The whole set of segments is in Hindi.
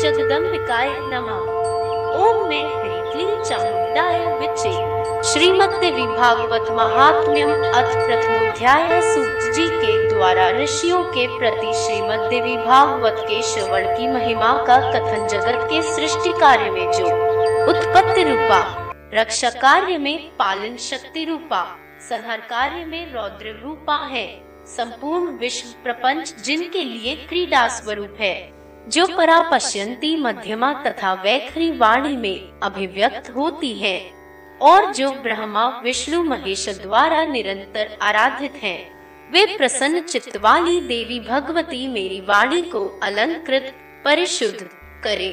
जगदम्बिकाय नमः। ओम मैं क्लीं चामुंडाय विचे भागवत महात्म्यम अथ प्रथमोध्याय सूत जी के द्वारा ऋषियों के प्रति श्रीमद्देवी भागवत के श्रवण की महिमा का कथन जगत के सृष्टि कार्य में जो उत्पत्ति रूपा, रक्षा कार्य में पालन शक्ति रूपा, संहार कार्य में रौद्र रूपा है, संपूर्ण विश्व प्रपंच जिनके लिए क्रीडा स्वरूप है। जो परा पश्यंती मध्यमा तथा वैखरी वाणी में अभिव्यक्त होती है और जो ब्रह्मा विष्णु महेश द्वारा निरंतर आराधित हैं, वे प्रसन्न चित्त वाली देवी भगवती मेरी वाणी को अलंकृत परिशुद्ध करे।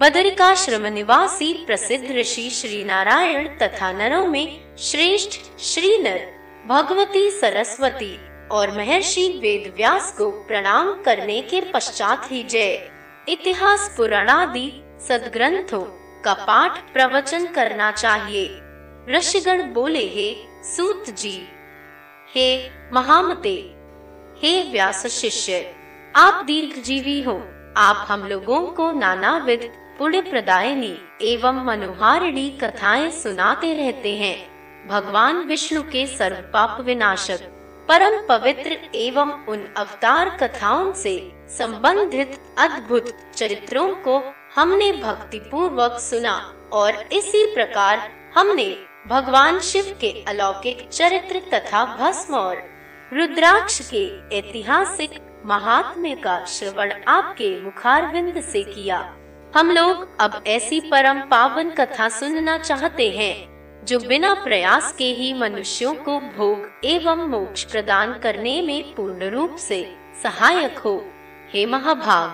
बदरिकाश्रम निवासी प्रसिद्ध ऋषि श्री नारायण तथा नरों में श्रेष्ठ श्री नर भगवती सरस्वती और महर्षि वेद व्यास को प्रणाम करने के पश्चात ही जय। इतिहास पुराणादि सदग्रंथों का पाठ प्रवचन करना चाहिए। ऋषिगण बोले, हे सूत जी, हे महामते, हे व्यास शिष्य, आप दीर्घ जीवी हो। आप हम लोगों को नाना नानाविध पुण्य प्रदायनी एवं मनोहारिणी कथाएँ सुनाते रहते हैं। भगवान विष्णु के सर्व पाप विनाशक परम पवित्र एवं उन अवतार कथाओं से संबंधित अद्भुत चरित्रों को हमने भक्ति पूर्वक सुना और इसी प्रकार हमने भगवान शिव के अलौकिक चरित्र तथा भस्म और रुद्राक्ष के ऐतिहासिक महात्म्य का श्रवण आपके मुखारविंद से किया। हम लोग अब ऐसी परम पावन कथा सुनना चाहते हैं। जो बिना प्रयास के ही मनुष्यों को भोग एवं मोक्ष प्रदान करने में पूर्ण रूप से सहायक हो। हे महाभाग,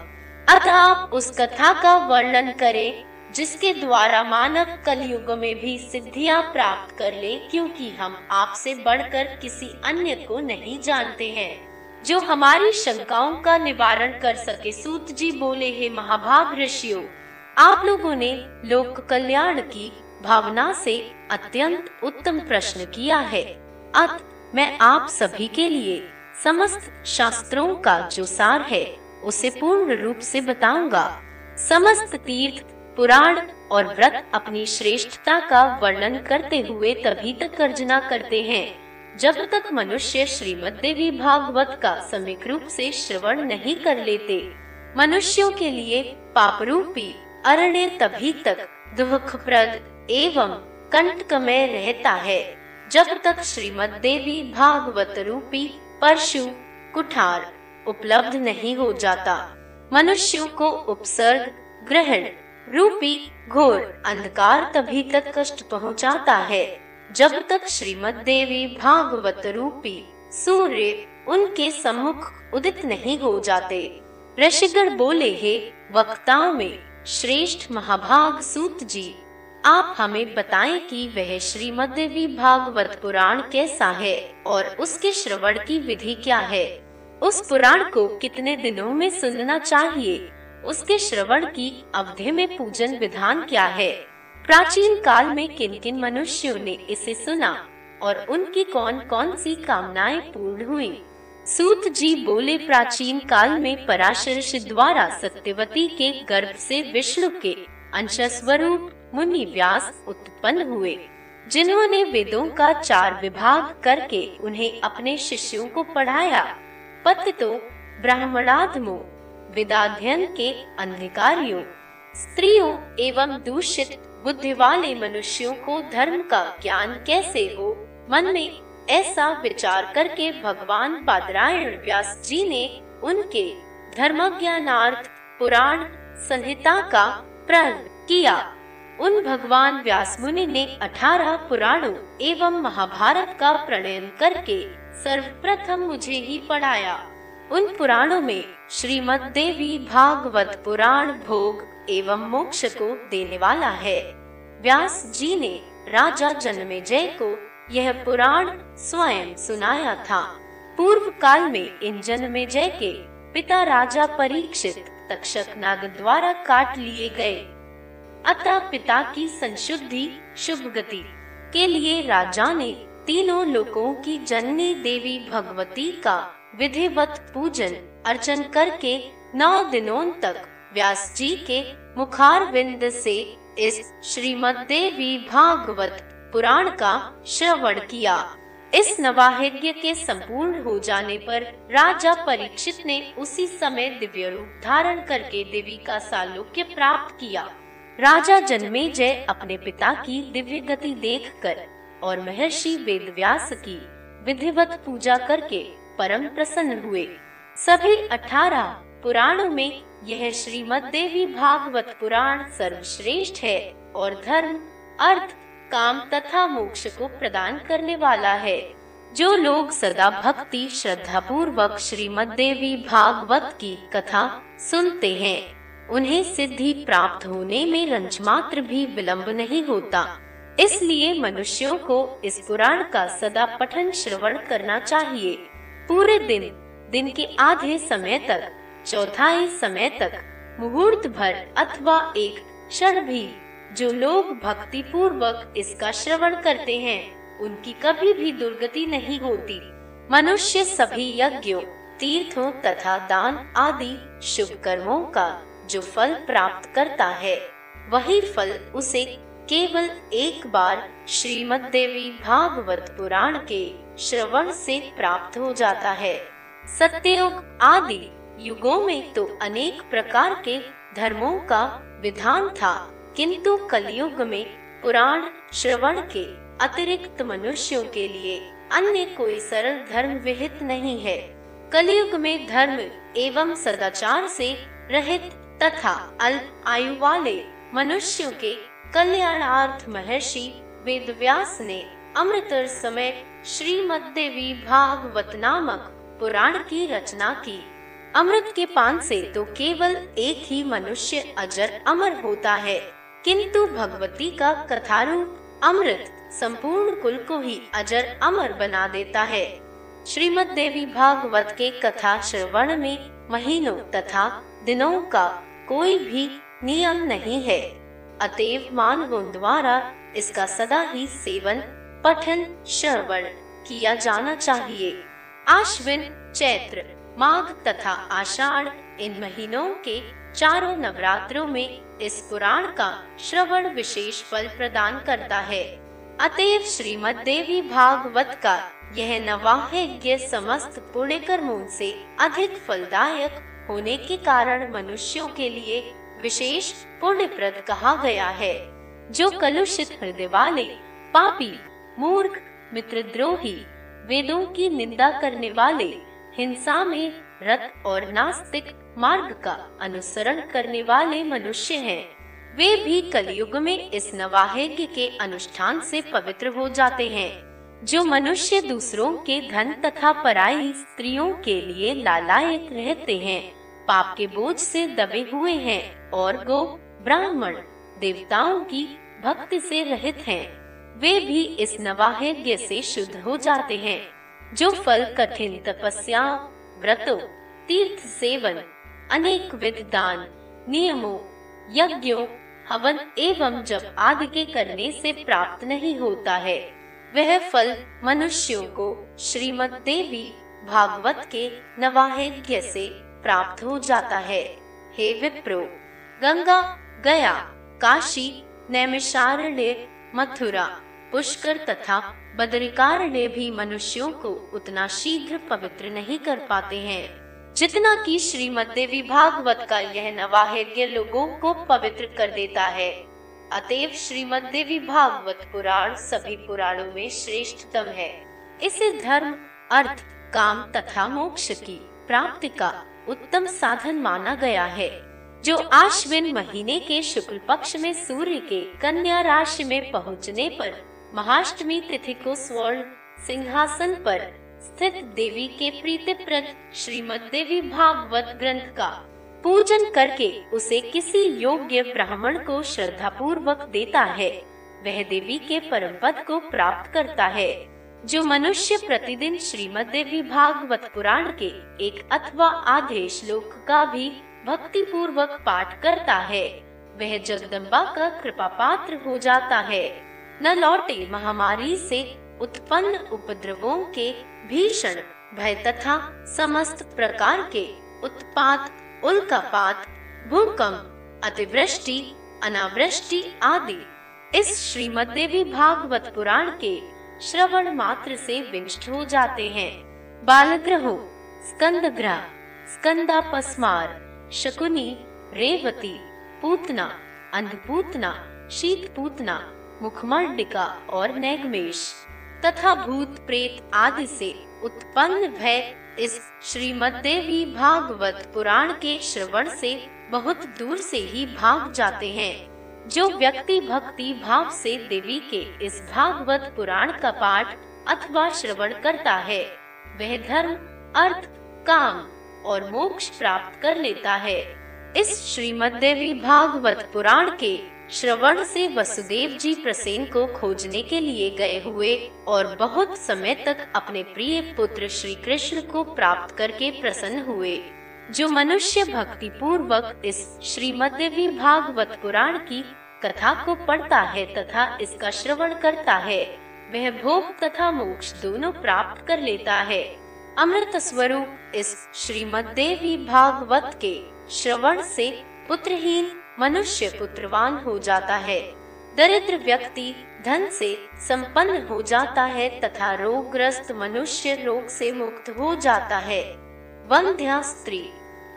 अतः आप उस कथा का वर्णन करें, जिसके द्वारा मानव कलयुग में भी सिद्धियाँ प्राप्त कर ले, क्योंकि हम आपसे बढ़कर किसी अन्य को नहीं जानते हैं। जो हमारी शंकाओं का निवारण कर सके, सूत जी बोले, हे महाभाग ऋषियों, आप लोगों ने लोक कल्याण की भावना से अत्यंत उत्तम प्रश्न किया है। अत मैं आप सभी के लिए समस्त शास्त्रों का जो सार है, उसे पूर्ण रूप से बताऊँगा। समस्त तीर्थ, पुराण और व्रत अपनी श्रेष्ठता का वर्णन करते हुए तभी तक गर्जना करते हैं। जब तक मनुष्य श्रीमद देवी भागवत का समिक रूप से श्रवण नहीं कर लेते, मनुष्यों के लिए पापरूपी अरण्य तभी तक दुखप्रद एवं कंटक में रहता है। जब तक श्रीमद देवी भागवत रूपी परशु कुठार उपलब्ध नहीं हो जाता, मनुष्यों को उपसर्ग, ग्रहण, रूपी घोर अंधकार तभी तक कष्ट पहुंचाता है। जब तक श्रीमद देवी भागवत रूपी सूर्य उनके सम्मुख उदित नहीं हो जाते, ऋषिगण बोले, हे वक्ताओं में श्रेष्ठ महाभाग सूत जी आप हमें बताएँ कि वह श्रीमद्देवी भागवत पुराण कैसा है और उसके श्रवण की विधि क्या है। उस पुराण को कितने दिनों में सुनना चाहिए? उसके श्रवण की अवधि में पूजन विधान क्या है? प्राचीन काल में किन किन मनुष्यों ने इसे सुना और उनकी कौन कौन सी कामनाएँ पूर्ण हुई? सूत जी बोले, प्राचीन काल में पराशर द्वारा सत्यवती के गर्भ से विष्णु के अंश स्वरूप मुनि व्यास उत्पन्न हुए, जिन्होंने वेदों का चार विभाग करके उन्हें अपने शिष्यों को पढ़ाया। तो ब्राह्मणाधमो विदाध्यन के अंधिकारियों, स्त्रियों एवं दूषित बुद्धि वाले मनुष्यों को धर्म का ज्ञान कैसे हो, मन में ऐसा विचार करके भगवान पादरायण व्यास जी ने उनके धर्म ज्ञानार्थ पुराण संहिता का प्रारंभ किया। उन भगवान व्यास मुनि ने अठारह पुराणों एवं महाभारत का प्रणयन करके सर्वप्रथम मुझे ही पढ़ाया। उन पुराणों में श्रीमद देवी भागवत पुराण भोग एवं मोक्ष को देने वाला है। व्यास जी ने राजा जन्मेजय को यह पुराण स्वयं सुनाया था। पूर्व काल में इन जन्मेजय के पिता राजा परीक्षित तक्षक नाग द्वारा काट लिए गए। अतः पिता की संशुद्धि, शुभ गति के लिए राजा ने तीनों लोकों की जननी देवी भगवती का विधिवत पूजन, अर्चन करके नौ दिनों तक व्यास जी के मुखार विंद से इस श्रीमद देवी भागवत पुराण का श्रवण किया। इस नवाहिज्ञ के संपूर्ण हो जाने पर राजा परीक्षित ने उसी समय दिव्य रूप धारण करके देवी का सालोक्य प्राप्त किया। राजा जन्मे जय अपने पिता की दिव्य गति देखकर और महर्षि वेदव्यास की विधिवत पूजा करके परम प्रसन्न हुए। सभी अठारह पुराणों में यह श्रीमद देवी भागवत पुराण सर्वश्रेष्ठ है और धर्म, अर्थ, काम तथा मोक्ष को प्रदान करने वाला है। जो लोग सदा भक्ति श्रद्धा पूर्वक श्रीमद देवी भागवत की कथा सुनते हैं उन्हें सिद्धि प्राप्त होने में रंज मात्र भी विलंब नहीं होता। इसलिए मनुष्यों को इस पुराण का सदा पठन श्रवण करना चाहिए। पूरे दिन दिन के आधे समय तक, चौथाई समय तक, मुहूर्त भर अथवा एक क्षण भी, जो लोग भक्ति पूर्वक इसका श्रवण करते हैं, उनकी कभी भी दुर्गति नहीं होती। मनुष्य सभी यज्ञों, तीर्थों तथा दान आदि शुभ कर्मों का जो फल प्राप्त करता है, वही फल उसे केवल एक बार श्रीमद देवी भागवत पुराण के श्रवण से प्राप्त हो जाता है। सत्ययुग आदि युगों में तो अनेक प्रकार के धर्मों का विधान था, किंतु कलयुग में पुराण श्रवण के अतिरिक्त मनुष्यों के लिए अन्य कोई सरल धर्म विहित नहीं है। कलयुग में धर्म एवं सदाचार से रहित तथा अल्प आयु वाले मनुष्यों के कल्याणार्थ महर्षि वेदव्यास ने अमृतर समय श्रीमद देवी भागवत नामक पुराण की रचना की। अमृत के पान से तो केवल एक ही मनुष्य अजर अमर होता है, किंतु भगवती का कथारूप अमृत संपूर्ण कुल को ही अजर अमर बना देता है। श्रीमद देवी भागवत के कथा श्रवण में महीनों तथा दिनों का कोई भी नियम नहीं है। अतएव मानवों द्वारा इसका सदा ही सेवन, पठन, श्रवण किया जाना चाहिए। आश्विन, चैत्र, माघ तथा आषाढ़ इन महीनों के चारों नवरात्रों में इस पुराण का श्रवण विशेष फल प्रदान करता है। अतएव श्रीमद देवी भागवत का यह नवाह्य समस्त पुण्य कर्मों से अधिक फलदायक होने के कारण मनुष्यों के लिए विशेष पुण्यप्रद कहा गया है, जो कलुषित हृदय वाले, पापी, मूर्ख, मित्रद्रोही, वेदों की निंदा करने वाले, हिंसा में रत और नास्तिक मार्ग का अनुसरण करने वाले मनुष्य हैं। वे भी कलयुग में इस नवाहेग्य के अनुष्ठान से पवित्र हो जाते हैं, जो मनुष्य दूसरों के धन तथा पराई स्त्रियों के लिए लालायक रहते हैं। पाप के बोझ से दबे हुए हैं और गो ब्राह्मण, देवताओं की भक्ति से रहित हैं। वे भी इस नवाहेग्य से शुद्ध हो जाते हैं। जो फल कठिन तपस्या, व्रतों, तीर्थ सेवन, अनेक विध दान, नियमों, यज्ञों, हवन एवं जब आदि के करने से प्राप्त नहीं होता है। वह फल मनुष्यों को श्रीमद देवी भागवत के नवाहेग्य से प्राप्त हो जाता है। हे विप्रो, गंगा, गया, काशी, नैमिषारण्य, मथुरा, पुष्कर तथा बदरिकारण्य भी मनुष्यों को उतना शीघ्र पवित्र नहीं कर पाते हैं। जितना कि श्रीमद देवी भागवत का यह नवाहिर्य लोगों को पवित्र कर देता है। अतएव श्रीमद देवी भागवत पुराण सभी पुराणों में श्रेष्ठतम है। इसे धर्म, अर्थ, काम तथा मोक्ष की प्राप्ति का उत्तम साधन माना गया है, जो आश्विन महीने के शुक्ल पक्ष में सूर्य के कन्या राशि में पहुँचने पर महाअष्टमी तिथि को स्वर्ण सिंहासन पर स्थित देवी के प्रीतिप्रद श्रीमद देवी भागवत ग्रंथ का पूजन करके उसे किसी योग्य ब्राह्मण को श्रद्धा पूर्वक देता है। वह देवी के परम पद को प्राप्त करता है। जो मनुष्य प्रतिदिन श्रीमद देवी भागवत पुराण के एक अथवा आधे श्लोक का भी भक्ति पूर्वक पाठ करता है, वह जगदम्बा का कृपा पात्र हो जाता है। न लौटे महामारी से उत्पन्न उपद्रवों के भीषण भय तथा समस्त प्रकार के उत्पात, उल्कापात, भूकंप, अतिवृष्टि, अनावृष्टि आदि। इस श्रीमद देवी भागवत पुराण के श्रवण मात्र से विनष्ट हो जाते हैं। बालग्रहो स्कंद ग्रह स्कंदा पस्मार शकुनी, रेवती, पूतना, अंधपूतना शीत पूतना मुखमंडिका और नैगमेश तथा भूत प्रेत आदि से उत्पन्न भय इस श्रीमद देवी भागवत पुराण के श्रवण से बहुत दूर से ही भाग जाते हैं। जो व्यक्ति भक्ति भाव से देवी के इस भागवत पुराण का पाठ अथवा श्रवण करता है, वह धर्म, अर्थ, काम और मोक्ष प्राप्त कर लेता है। इस श्रीमद देवी भागवत पुराण के श्रवण से वसुदेव जी प्रसेन को खोजने के लिए गए हुए और बहुत समय तक अपने प्रिय पुत्र श्री कृष्ण को प्राप्त करके प्रसन्न हुए। जो मनुष्य भक्ति पूर्वक इस श्रीमद देवी भागवत पुराण की कथा को पढ़ता है तथा इसका श्रवण करता है, वह भोग तथा मोक्ष दोनों प्राप्त कर लेता है। अमृत स्वरूप इस श्रीमद देवी भागवत के श्रवण से पुत्रहीन मनुष्य पुत्रवान हो जाता है। दरिद्र व्यक्ति धन से संपन्न हो जाता है तथा रोगग्रस्त मनुष्य रोग से मुक्त हो जाता है। वंध्या स्त्री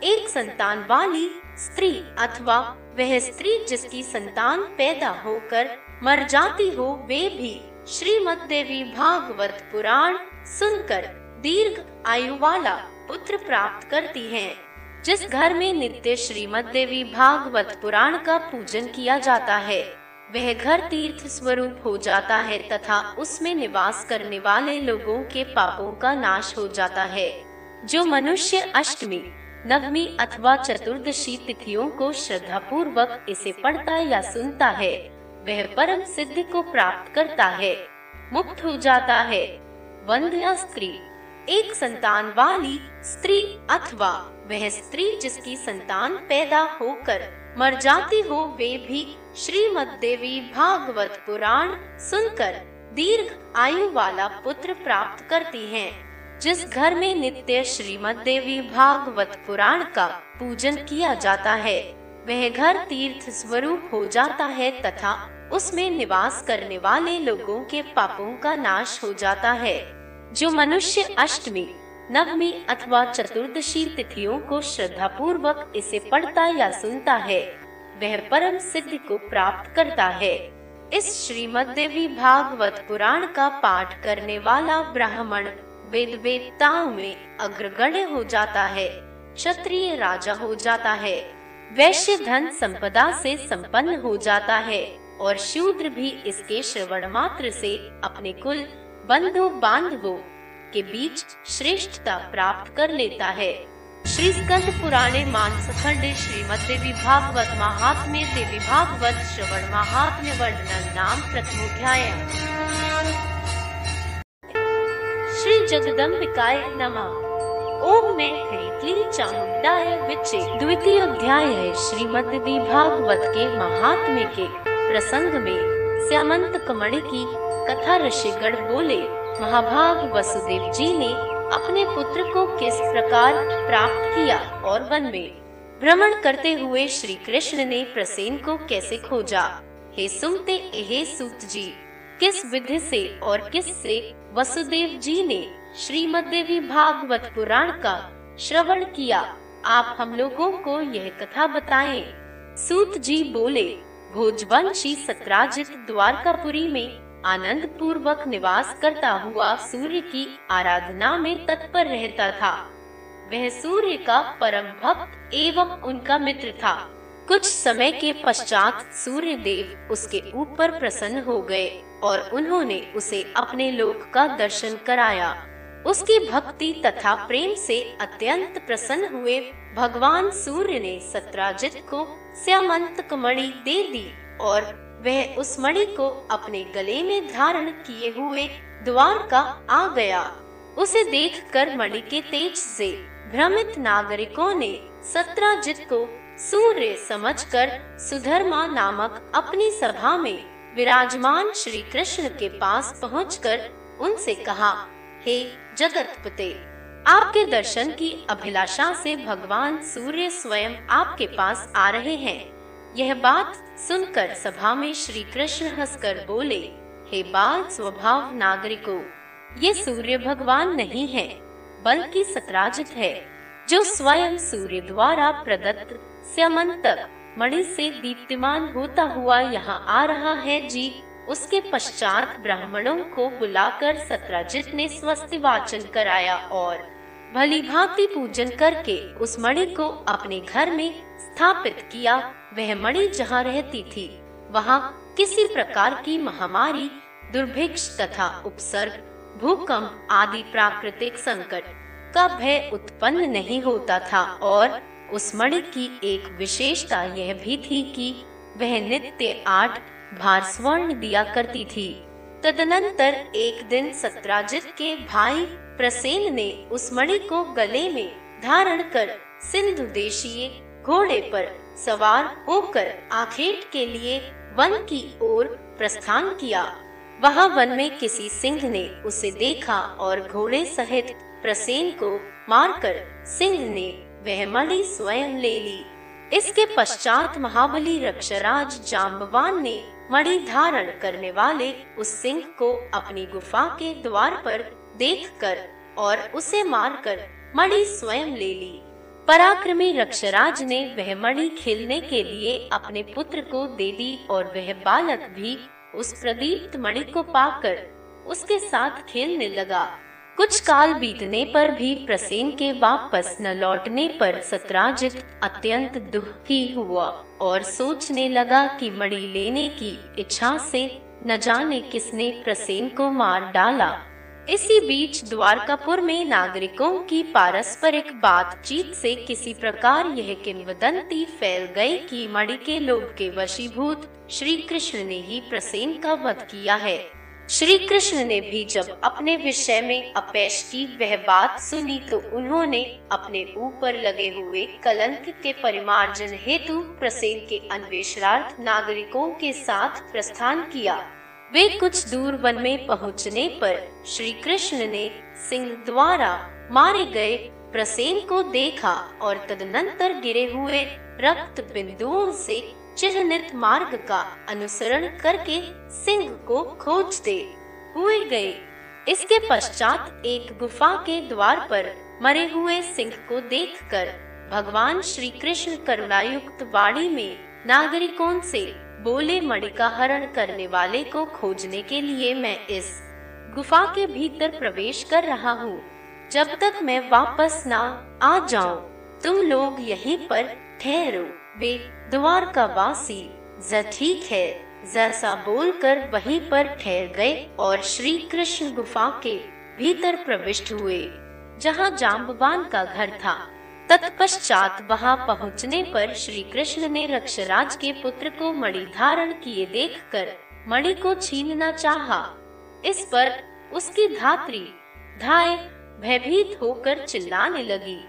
एक संतान वाली स्त्री अथवा वह स्त्री जिसकी संतान पैदा होकर मर जाती हो, वे भी श्रीमद देवी भागवत पुराण सुनकर दीर्घ आयु वाला पुत्र प्राप्त करती हैं। जिस घर में नित्य श्रीमद देवी भागवत पुराण का पूजन किया जाता है, वह घर तीर्थ स्वरूप हो जाता है तथा उसमें निवास करने वाले लोगों के पापों का नाश हो जाता है जो मनुष्य अष्टमी नवमी अथवा चतुर्दशी तिथियों को श्रद्धा पूर्वक इसे पढ़ता या सुनता है वह परम सिद्धि को प्राप्त करता है, मुक्त हो जाता है वंध्या स्त्री, एक संतान वाली स्त्री अथवा वह स्त्री जिसकी संतान पैदा होकर मर जाती हो, वे भी श्रीमद देवी भागवत पुराण सुनकर दीर्घ आयु वाला पुत्र प्राप्त करती हैं। जिस घर में नित्य श्रीमद देवी भागवत पुराण का पूजन किया जाता है, वह घर तीर्थ स्वरूप हो जाता है तथा उसमें निवास करने वाले लोगों के पापों का नाश हो जाता है। जो मनुष्य अष्टमी, नवमी अथवा चतुर्दशी तिथियों को श्रद्धा पूर्वक इसे पढ़ता या सुनता है, वह परम सिद्धि को प्राप्त करता है। इस श्रीमद देवी भागवत पुराण का पाठ करने वाला ब्राह्मण वेद वेदताओं में अग्रगण्य हो जाता है, क्षत्रिय राजा हो जाता है, वैश्य धन संपदा से संपन्न हो जाता है और शूद्र भी इसके श्रवण मात्र से अपने कुल बंधु बांधवों के बीच श्रेष्ठता प्राप्त कर लेता है। श्री स्कंद पुराणे मानस खंड श्रीमद देवी भागवत महात्म्य देवी भागवत श्रवण महात्म्य वर्णन नाम प्रथमोध्याय। श्री जगदम्बिकाय नमः। ओम मैं कैतली चामुंडाय विचे द्वितीय अध्याय है श्रीमद भागवत के महात्म्य के प्रसंग में। श्यामंत कमण की कथा ऋषिगढ़ बोले, महाभाग वसुदेव जी ने अपने पुत्र को किस प्रकार प्राप्त किया और वन में? भ्रमण करते हुए श्री कृष्ण ने प्रसेन को कैसे खोजा? हे सुनते, हे सूत जी, किस विधि से और किस से वसुदेव जी ने श्रीमद देवी भागवत पुराण का श्रवण किया। आप हम लोगों को यह कथा बताएँ। सूत जी बोले, भोजवंशी सत्राजित द्वारकापुरी में आनंद पूर्वक निवास करता हुआ सूर्य की आराधना में तत्पर रहता था। वह सूर्य का परम भक्त एवं उनका मित्र था। कुछ समय के पश्चात सूर्य देव उसके ऊपर प्रसन्न हो गए और उन्होंने उसे अपने लोक का दर्शन कराया। उसकी भक्ति तथा प्रेम से अत्यंत प्रसन्न हुए भगवान सूर्य ने सत्राजित को श्यामंत मणि दे दी और वह उस मणि को अपने गले में धारण किए हुए द्वार का आ गया। उसे देखकर मणि के तेज से भ्रमित नागरिकों ने सत्राजित को सूर्य समझकर सुधर्मा नामक अपनी सभा में विराजमान श्री कृष्ण के पास पहुंचकर उनसे कहा, हे जगतपते, आपके दर्शन की अभिलाषा से भगवान सूर्य स्वयं आपके पास आ रहे हैं। यह बात सुनकर सभा में श्री कृष्ण हंसकर बोले, हे बाल स्वभाव नागरिकों, ये सूर्य भगवान नहीं है, बल्कि सतराजित है, जो स्वयं सूर्य द्वारा प्रदत्त स्यमंतक मणि से दीप्तिमान होता हुआ यहाँ आ रहा है जी। उसके पश्चात ब्राह्मणों को बुलाकर सत्राजित ने स्वस्ति वाचन कराया और भली भांति पूजन करके उस मणि को अपने घर में स्थापित किया। वह मणि जहाँ रहती थी, वहाँ किसी प्रकार की महामारी, दुर्भिक्ष तथा उपसर्ग, भूकंप आदि प्राकृतिक संकट का भय उत्पन्न नहीं होता था और उस मणि की एक विशेषता यह भी थी कि वह नित्य आठ भार स्वर्ण दिया करती थी। तदनंतर एक दिन सत्राजित के भाई प्रसेन ने उस मणि को गले में धारण कर सिंधु देशीय घोड़े पर सवार होकर आखेट के लिए वन की ओर प्रस्थान किया। वहाँ वन में किसी सिंह ने उसे देखा और घोड़े सहित प्रसेन को मारकर सिंह ने वह मणि स्वयं ले ली। इसके पश्चात महाबली रक्षराज जाम्बवान ने मणि धारण करने वाले उस सिंह को अपनी गुफा के द्वार पर देखकर और उसे मारकर मणि स्वयं ले ली। पराक्रमी रक्षराज ने वह मणि खेलने के लिए अपने पुत्र को दे दी और वह बालक भी उस प्रदीप्त मणि को पाकर उसके साथ खेलने लगा। कुछ काल बीतने पर भी प्रसेन के वापस न लौटने पर सतराजित अत्यंत दुखी हुआ और सोचने लगा कि मणि लेने की इच्छा से न जाने किसने प्रसेन को मार डाला। इसी बीच द्वारकापुर में नागरिकों की पारस्परिक बातचीत से किसी प्रकार यह किंवदंती फैल गई कि मणि के लोभ के वशीभूत श्री कृष्ण ने ही प्रसेन का वध किया है। श्री कृष्ण ने भी जब अपने विषय में अपेश की वह बात सुनी तो उन्होंने अपने ऊपर लगे हुए कलंक के परिमार्जन हेतु प्रसेन के अन्वेषणार्थ नागरिकों के साथ प्रस्थान किया। वे कुछ दूर वन में पहुँचने पर श्री कृष्ण ने सिंह द्वारा मारे गए प्रसेन को देखा और तदनंतर गिरे हुए रक्त बिंदुओं से चिन्हित मार्ग का अनुसरण करके सिंह को खोजते हुए गए। इसके पश्चात एक गुफा के द्वार पर मरे हुए सिंह को देखकर भगवान श्री कृष्ण करुणायुक्त वाणी में नागरिकों से बोले मणि का हरण करने वाले को खोजने के लिए मैं इस गुफा के भीतर प्रवेश कर रहा हूँ। जब तक मैं वापस ना आ जाऊँ, तुम लोग यहीं पर ठहरो। वे द्वारका वासी ठीक है जैसा बोलकर वहीं पर ठहर गए और श्री कृष्ण गुफा के भीतर प्रविष्ट हुए, जहाँ जाम्बवान का घर था तत्पश्चात वहाँ पहुँचने पर श्री कृष्ण ने रक्षराज के पुत्र को मणि धारण किए देखकर मणि को छीनना चाहा। इस पर उसकी धात्री, धाय, भयभीत होकर चिल्लाने लगी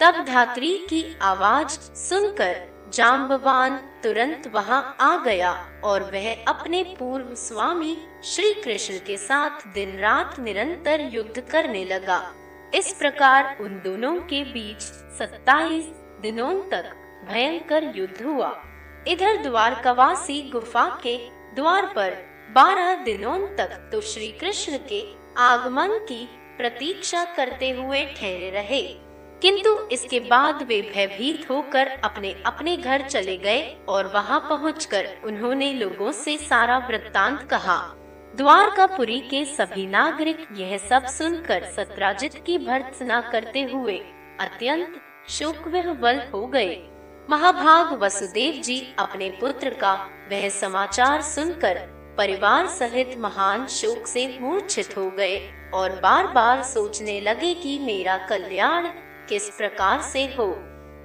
तब धात्री की आवाज़ सुनकर जाम्बवान तुरंत वहाँ आ गया और वह अपने पूर्व स्वामी श्री कृष्ण के साथ दिन रात निरंतर युद्ध करने लगा। इस प्रकार उन दोनों के बीच सत्ताईस दिनों तक भयंकर युद्ध हुआ। इधर द्वारकावासी गुफा के द्वार पर बारह दिनों तक तो श्री कृष्ण के आगमन की प्रतीक्षा करते हुए ठहरे रहे। किंतु इसके बाद वे भयभीत होकर अपने अपने घर चले गए और वहाँ पहुंचकर उन्होंने लोगों से सारा वृत्तांत कहा। द्वारकापुरी के सभी नागरिक यह सब सुनकर सत्राजित की भर्त्सना करते हुए अत्यंत शोक विह्वल हो गए। महाभाग वसुदेव जी अपने पुत्र का वह समाचार सुनकर परिवार सहित महान शोक से मूर्छित हो गए और बार बार सोचने लगे कि मेरा कल्याण किस प्रकार से हो।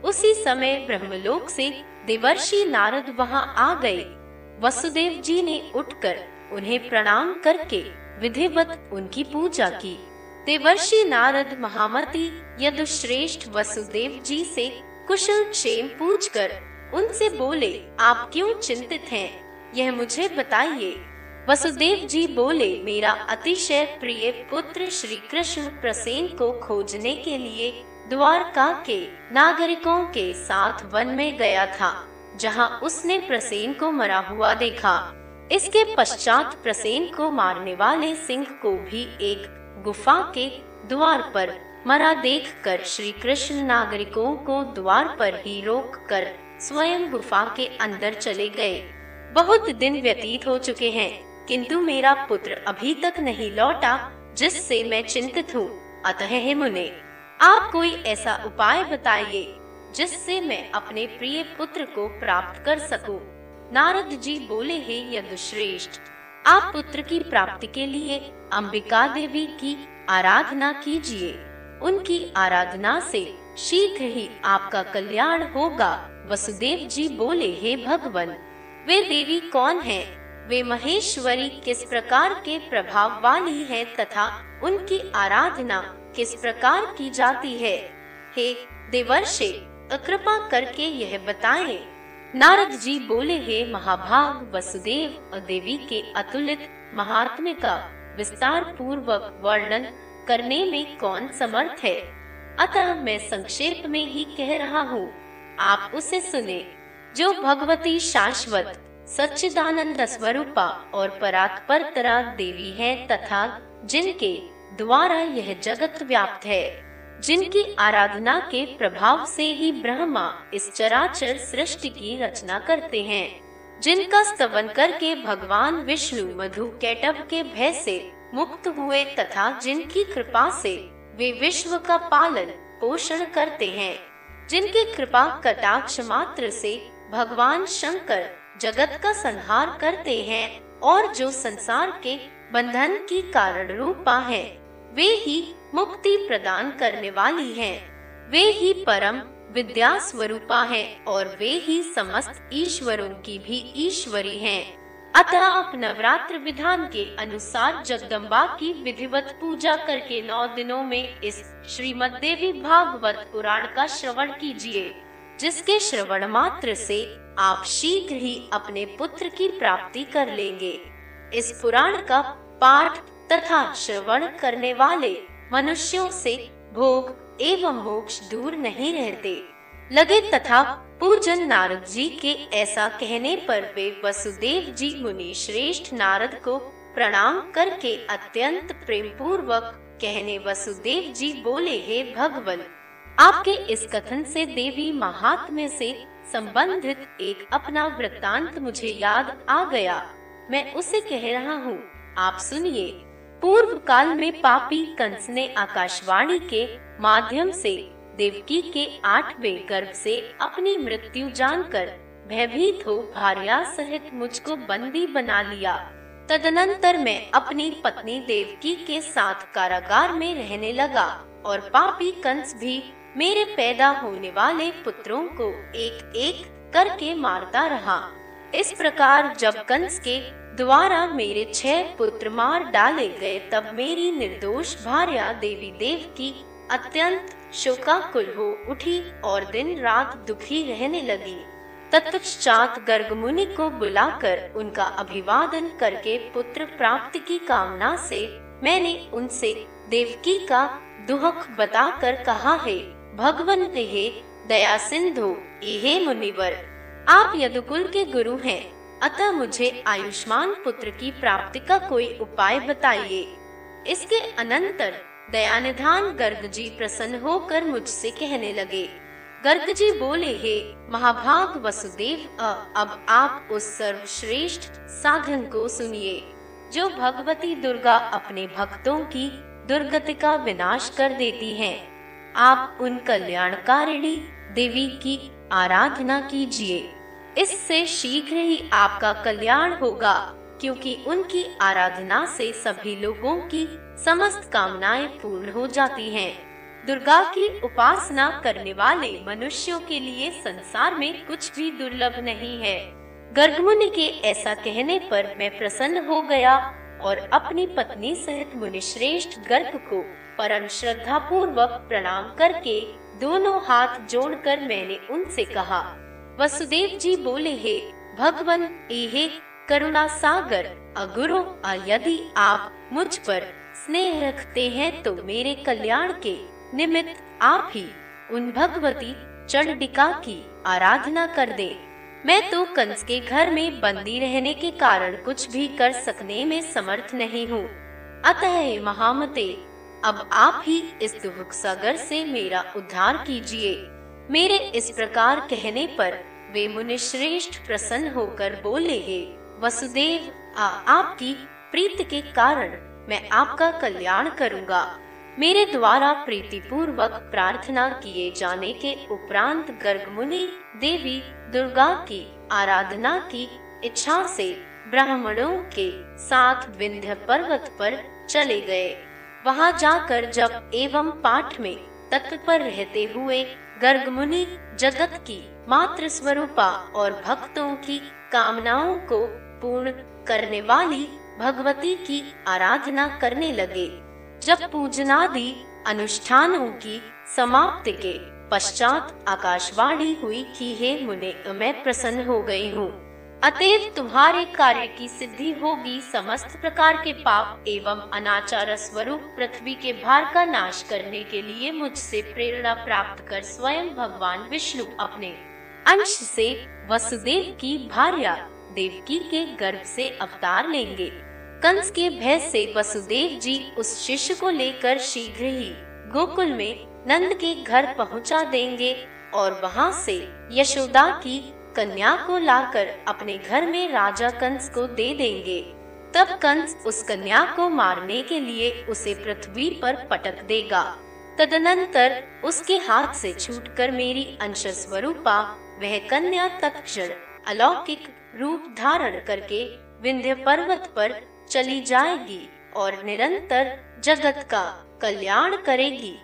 उसी समय ब्रह्मलोक से देवर्षि नारद वहाँ आ गए। वसुदेव जी ने उठकर उन्हें प्रणाम करके विधिवत उनकी पूजा की। देवर्षि नारद महामती यदुश्रेष्ठ वसुदेव जी से कुशल क्षेम पूछकर उनसे बोले, आप क्यों चिंतित हैं? यह मुझे बताइए। वसुदेव जी बोले, मेरा अतिशय प्रिय पुत्र श्री कृष्ण प्रसेन को खोजने के लिए द्वारका के नागरिकों के साथ वन में गया था, जहाँ उसने प्रसेन को मरा हुआ देखा। इसके पश्चात प्रसेन को मारने वाले सिंह को भी एक गुफा के द्वार पर मरा देखकर श्री कृष्ण नागरिकों को द्वार पर ही रोक कर स्वयं गुफा के अंदर चले गए। बहुत दिन व्यतीत हो चुके हैं, किंतु मेरा पुत्र अभी तक नहीं लौटा, जिससे मैं चिंतित हूँ। अतः मुने आप कोई ऐसा उपाय बताइए, जिससे मैं अपने प्रिय पुत्र को प्राप्त कर सकूँ। नारद जी बोले, हे यदुश्रेष्ठ, आप पुत्र की प्राप्ति के लिए अंबिका देवी की आराधना कीजिए। उनकी आराधना से शीघ्र ही आपका कल्याण होगा। वसुदेव जी बोले, हे भगवान, वे देवी कौन है? वे महेश्वरी किस प्रकार के प्रभाव वाली है तथा उनकी आराधना किस प्रकार की जाती है? हे देवर्षे कृपा करके यह बताएँ। नारद जी बोले, हे महाभाग, वसुदेव और देवी के अतुलित महात्म्य का विस्तार पूर्वक वर्णन करने में कौन समर्थ है? अतः मैं संक्षेप में ही कह रहा हूँ। आप उसे सुने। जो भगवती शाश्वत, सच्चिदानंद स्वरूपा और परात्परतरा देवी है तथा जिनके द्वारा यह जगत व्याप्त है, जिनकी आराधना के प्रभाव से ही ब्रह्मा इस चराचर सृष्टि की रचना करते हैं, जिनका स्तवन करके भगवान विष्णु मधु कैटव के भय से मुक्त हुए तथा जिनकी कृपा से वे विश्व का पालन, पोषण करते हैं, जिनकी कृपा कटाक्ष मात्र से भगवान शंकर जगत का संहार करते हैं और जो संसार के बंधन की कारण रूपा है। वे ही मुक्ति प्रदान करने वाली हैं। वे ही परम विद्या स्वरूपा है और वे ही समस्त ईश्वरों की भी ईश्वरी हैं। अतः आप नवरात्र विधान के अनुसार जगदम्बा की विधिवत पूजा करके नौ दिनों में इस श्रीमद देवी भागवत पुराण का श्रवण कीजिए, जिसके श्रवण मात्र से आप शीघ्र ही अपने पुत्र की प्राप्ति कर लेंगे इस पुराण का पाठ तथा श्रवण करने वाले मनुष्यों से भोग एवं मोक्ष दूर नहीं रहते। लगे तथा पूजन नारद जी के ऐसा कहने पर वे वसुदेव जी मुनि श्रेष्ठ नारद को प्रणाम करके अत्यंत प्रेम पूर्वक कहने वसुदेव जी बोले, हे भगवान, आपके इस कथन से देवी महात्म्य से संबंधित एक अपना वृत्तांत मुझे याद आ गया। मैं उसे कह रहा हूँ। आप सुनिए। पूर्व काल में पापी कंस ने आकाशवाणी के माध्यम से देवकी के आठवें गर्भ से अपनी मृत्यु जानकर भयभीत हो भार्या सहित मुझको बंदी बना लिया। तदनंतर मैं अपनी पत्नी देवकी के साथ कारागार में रहने लगा और पापी कंस भी मेरे पैदा होने वाले पुत्रों को एक एक करके मारता रहा। इस प्रकार जब कंस के द्वारा मेरे छह पुत्र मार डाले गए, तब मेरी निर्दोष भार्या देवी देव की अत्यंत शोकाकुल हो उठी और दिन रात दुखी रहने लगी। तत्पश्चात गर्ग मुनि को बुलाकर उनका अभिवादन करके पुत्र प्राप्ति की कामना से मैंने उनसे देवकी का दुहक बताकर कहा, है भगवन, हे दया सिंधु हे मुनिवर, आप यदुकुल के गुरु हैं। अतः मुझे आयुष्मान पुत्र की प्राप्ति का कोई उपाय बताइए इसके अनंतर दयानिधान गर्ग जी प्रसन्न होकर मुझसे कहने लगे गर्ग जी बोले, हे महाभाग वसुदेव अब आप उस सर्वश्रेष्ठ साधन को सुनिए, जो भगवती दुर्गा अपने भक्तों की दुर्गति का विनाश कर देती हैं। आप उन कल्याणकारिणी देवी की आराधना कीजिए इससे शीघ्र ही आपका कल्याण होगा, क्योंकि उनकी आराधना से सभी लोगों की समस्त कामनाएँ पूर्ण हो जाती हैं। दुर्गा की उपासना करने वाले मनुष्यों के लिए संसार में कुछ भी दुर्लभ नहीं है गर्गमुनि के ऐसा कहने पर मैं प्रसन्न हो गया और अपनी पत्नी सहित मुनिश्रेष्ठ गर्ग को परम श्रद्धा पूर्वक प्रणाम करके दोनों हाथ जोड़कर मैंने उनसे कहा वसुदेव जी बोले, हे भगवन हे करुणा सागर, अगुरु यदि आप मुझ पर स्नेह रखते हैं तो मेरे कल्याण के निमित्त आप ही उन भगवती चंडिका की आराधना कर दे। मैं तो कंस के घर में बंदी रहने के कारण कुछ भी कर सकने में समर्थ नहीं हूँ। अतः महामते, अब आप ही इस दुख सागर से मेरा उद्धार कीजिए। मेरे इस प्रकार कहने पर वे मुनि श्रेष्ठ प्रसन्न होकर बोले, हे वसुदेव, आ आपकी प्रीत के कारण मैं आपका कल्याण करूँगा। मेरे द्वारा प्रीति पूर्वक प्रार्थना किए जाने के उपरांत गर्ग मुनि देवी दुर्गा की आराधना की इच्छा से ब्राह्मणों के साथ विंध्य पर्वत पर चले गए। वहाँ जाकर जब एवं पाठ में तत्पर रहते हुए गर्ग मुनि जगत की मात्र स्वरूपा और भक्तों की कामनाओं को पूर्ण करने वाली भगवती की आराधना करने लगे। जब पूजनादि अनुष्ठानों की समाप्ति के पश्चात आकाशवाणी हुई कि हे मुने, मैं प्रसन्न हो गई हूँ। अतएव तुम्हारे कार्य की सिद्धि होगी, समस्त प्रकार के पाप एवं अनाचार स्वरूप पृथ्वी के भार का नाश करने के लिए मुझसे प्रेरणा प्राप्त कर स्वयं भगवान विष्णु अपने अंश से वसुदेव की भार्या देवकी के गर्भ से अवतार लेंगे। कंस के भय से वसुदेव जी उस शिष्य को लेकर शीघ्र ही गोकुल में नंद के घर पहुँचा देंगे और वहाँ से यशोदा की कन्या को लाकर अपने घर में राजा कंस को दे देंगे। तब कंस उस कन्या को मारने के लिए उसे पृथ्वी पर पटक देगा। तदनंतर उसके हाथ से छूटकर मेरी अंश स्वरूपा वह कन्या तत्क्षण अलौकिक रूप धारण करके विंध्य पर्वत पर चली जाएगी और निरंतर जगत का कल्याण करेगी।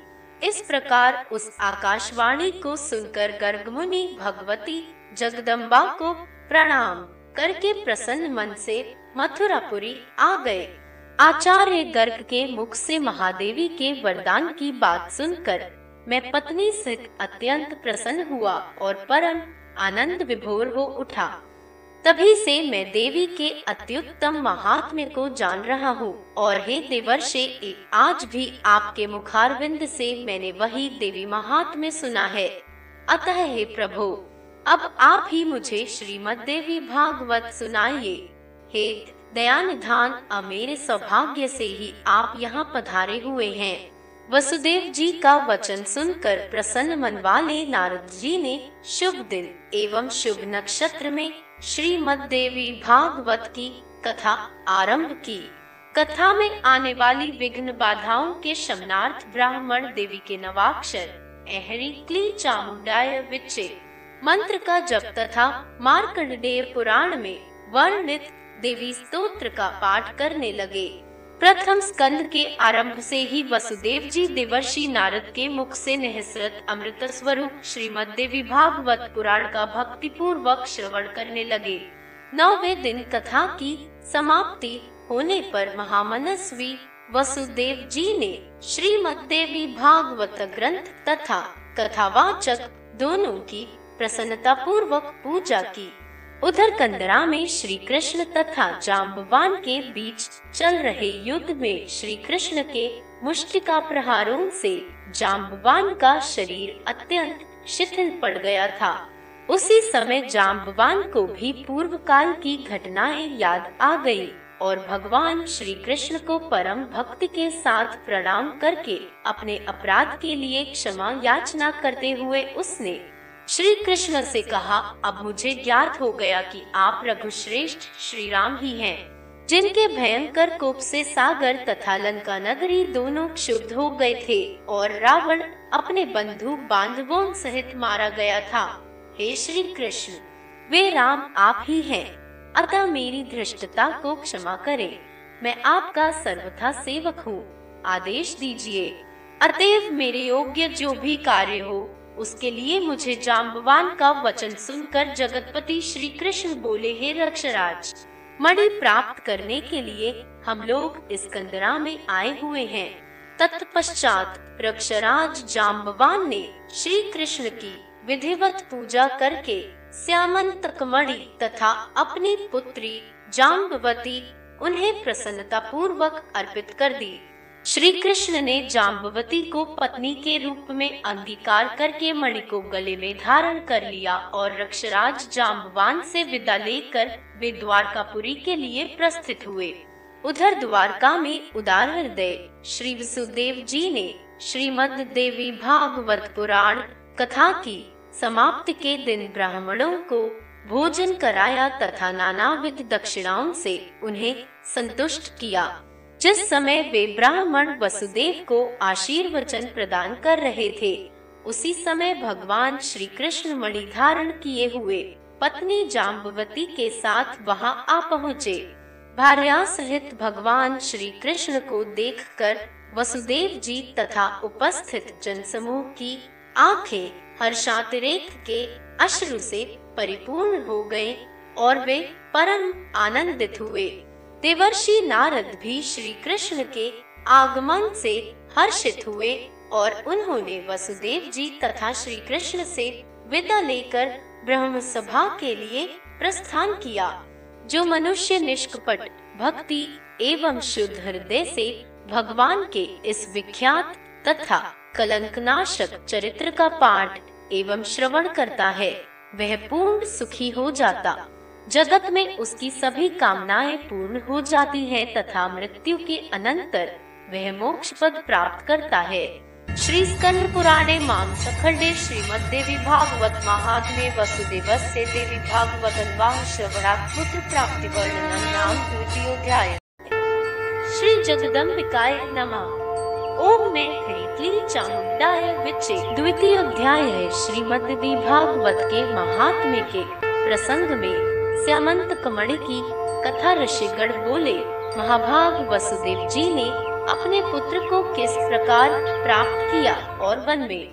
इस प्रकार उस आकाशवाणी को सुनकर गर्गमुनि भगवती जगदम्बा को प्रणाम करके प्रसन्न मन से मथुरापुरी आ गए। आचार्य गर्ग के मुख से महादेवी के वरदान की बात सुनकर मैं पत्नी से अत्यंत प्रसन्न हुआ और परम आनंद विभोर हो उठा। तभी से मैं देवी के अत्युत्तम महात्म्य को जान रहा हूँ और हे देवर्षे, आज भी आपके मुखारविंद से मैंने वही देवी महात्म्य सुना है। अतः हे प्रभु अब आप ही मुझे श्रीमद देवी भागवत सुनाइए। हे दयानिधान मेरे सौभाग्य से ही आप यहाँ पधारे हुए हैं। वसुदेव जी का वचन सुनकर प्रसन्न मन वाले नारद जी ने शुभ दिन एवं शुभ नक्षत्र में श्रीमद देवी भागवत की कथा आरंभ की। कथा में आने वाली विघ्न बाधाओं के शमनार्थ ब्राह्मण देवी के नवाक्षर, एहरी क्ली चामुंडाय विचे मंत्र का जप तथा मार्कंडेय पुराण में वर्णित देवी स्तोत्र का पाठ करने लगे। प्रथम स्कंद के आरंभ से ही वसुदेव जी देवर्षि नारद के मुख से निहसरत अमृत स्वरूप श्रीमद देवी भागवत पुराण का भक्ति पूर्वक श्रवण करने लगे। नौवे दिन कथा की समाप्ति होने पर महामनस्वी वसुदेव जी ने श्रीमद देवी भागवत ग्रंथ तथा कथावाचक दोनों की प्रसन्नता पूर्वक पूजा की। उधर कंदरा में श्री कृष्ण तथा जाम्बवान के बीच चल रहे युद्ध में श्री कृष्ण के मुष्टिका प्रहारों से जाम्बवान का शरीर अत्यंत शिथिल पड़ गया था। उसी समय जाम्बवान को भी पूर्व काल की घटनाएँ याद आ गई और भगवान श्री कृष्ण को परम भक्ति के साथ प्रणाम करके अपने अपराध के लिए क्षमा याचना करते हुए उसने श्री कृष्ण से कहा अब मुझे ज्ञात हो गया कि आप रघुश्रेष्ठ श्री राम ही हैं, जिनके भयंकर कोप से सागर तथा लंका नगरी दोनों क्षुब्ध हो गए थे और रावण अपने बंधु बांधवों सहित मारा गया था। हे श्री कृष्ण वे राम आप ही हैं, अतः मेरी धृष्टता को क्षमा करें। मैं आपका सर्वथा सेवक हूँ। आदेश दीजिए। अतएव मेरे योग्य जो भी कार्य हो उसके लिए मुझे जाम्बवान का वचन सुनकर जगतपति श्री कृष्ण बोले, हे रक्षराज, मणि प्राप्त करने के लिए हम लोग इस कंदरा में आए हुए हैं। तत्पश्चात रक्षराज जाम्बवान ने श्री कृष्ण की विधिवत पूजा करके श्यामंतक मणि तथा अपनी पुत्री जाम्बवती उन्हें प्रसन्नता पूर्वक अर्पित कर दी। श्री कृष्ण ने जाम्बवती को पत्नी के रूप में अंगीकार करके मणि को गले में धारण कर लिया और रक्षराज जाम्बवान से विदा लेकर वे द्वारकापुरी के लिए प्रस्थित हुए। उधर द्वारका में उदार हृदय, श्री वसुदेव जी ने श्रीमद देवी भागवत पुराण कथा की समाप्ति के दिन ब्राह्मणों को भोजन कराया तथा नानाविध दक्षिणाओं से उन्हें संतुष्ट किया। जिस समय वे ब्राह्मण वसुदेव को आशीर्वचन प्रदान कर रहे थे, उसी समय भगवान श्री कृष्ण मणि धारण किए हुए पत्नी जाम्बवती के साथ वहाँ आ पहुँचे। भार्या सहित भगवान श्री कृष्ण को देखकर वसुदेव जी तथा उपस्थित जनसमूह की आँखें हर्षातिरेक के अश्रु से परिपूर्ण हो गए और वे परम आनंदित हुए। देवर्षि नारद भी श्री कृष्ण के आगमन से हर्षित हुए और उन्होंने वसुदेव जी तथा श्री कृष्ण से विदा लेकर ब्रह्म सभा के लिए प्रस्थान किया, जो मनुष्य निष्कपट, भक्ति एवं शुद्ध हृदय से भगवान के इस विख्यात तथा कलंकनाशक चरित्र का पाठ एवं श्रवण करता है, वह पूर्ण सुखी हो जाता। जगत में उसकी सभी कामनाएँ पूर्ण हो जाती हैं तथा मृत्यु के अनंतर वह मोक्ष पद प्राप्त करता है। श्री स्कंद पुराणे माम सखंडे श्रीमद देवी भागवत महात्म्य वसुदेव से देवी भागवत श्रवणात् पुत्र प्राप्ति नाम द्वितीय श्री जगदम्बिकाय नमः। ओम में मैथिली चामुंडाय विचे। द्वितीय अध्याय है श्रीमद भागवत के महात्म्य के प्रसंग में। श्यामंत कमण की कथा ऋषिगढ़ बोले, महाभाग वसुदेव जी ने अपने पुत्र को किस प्रकार प्राप्त किया और वन में?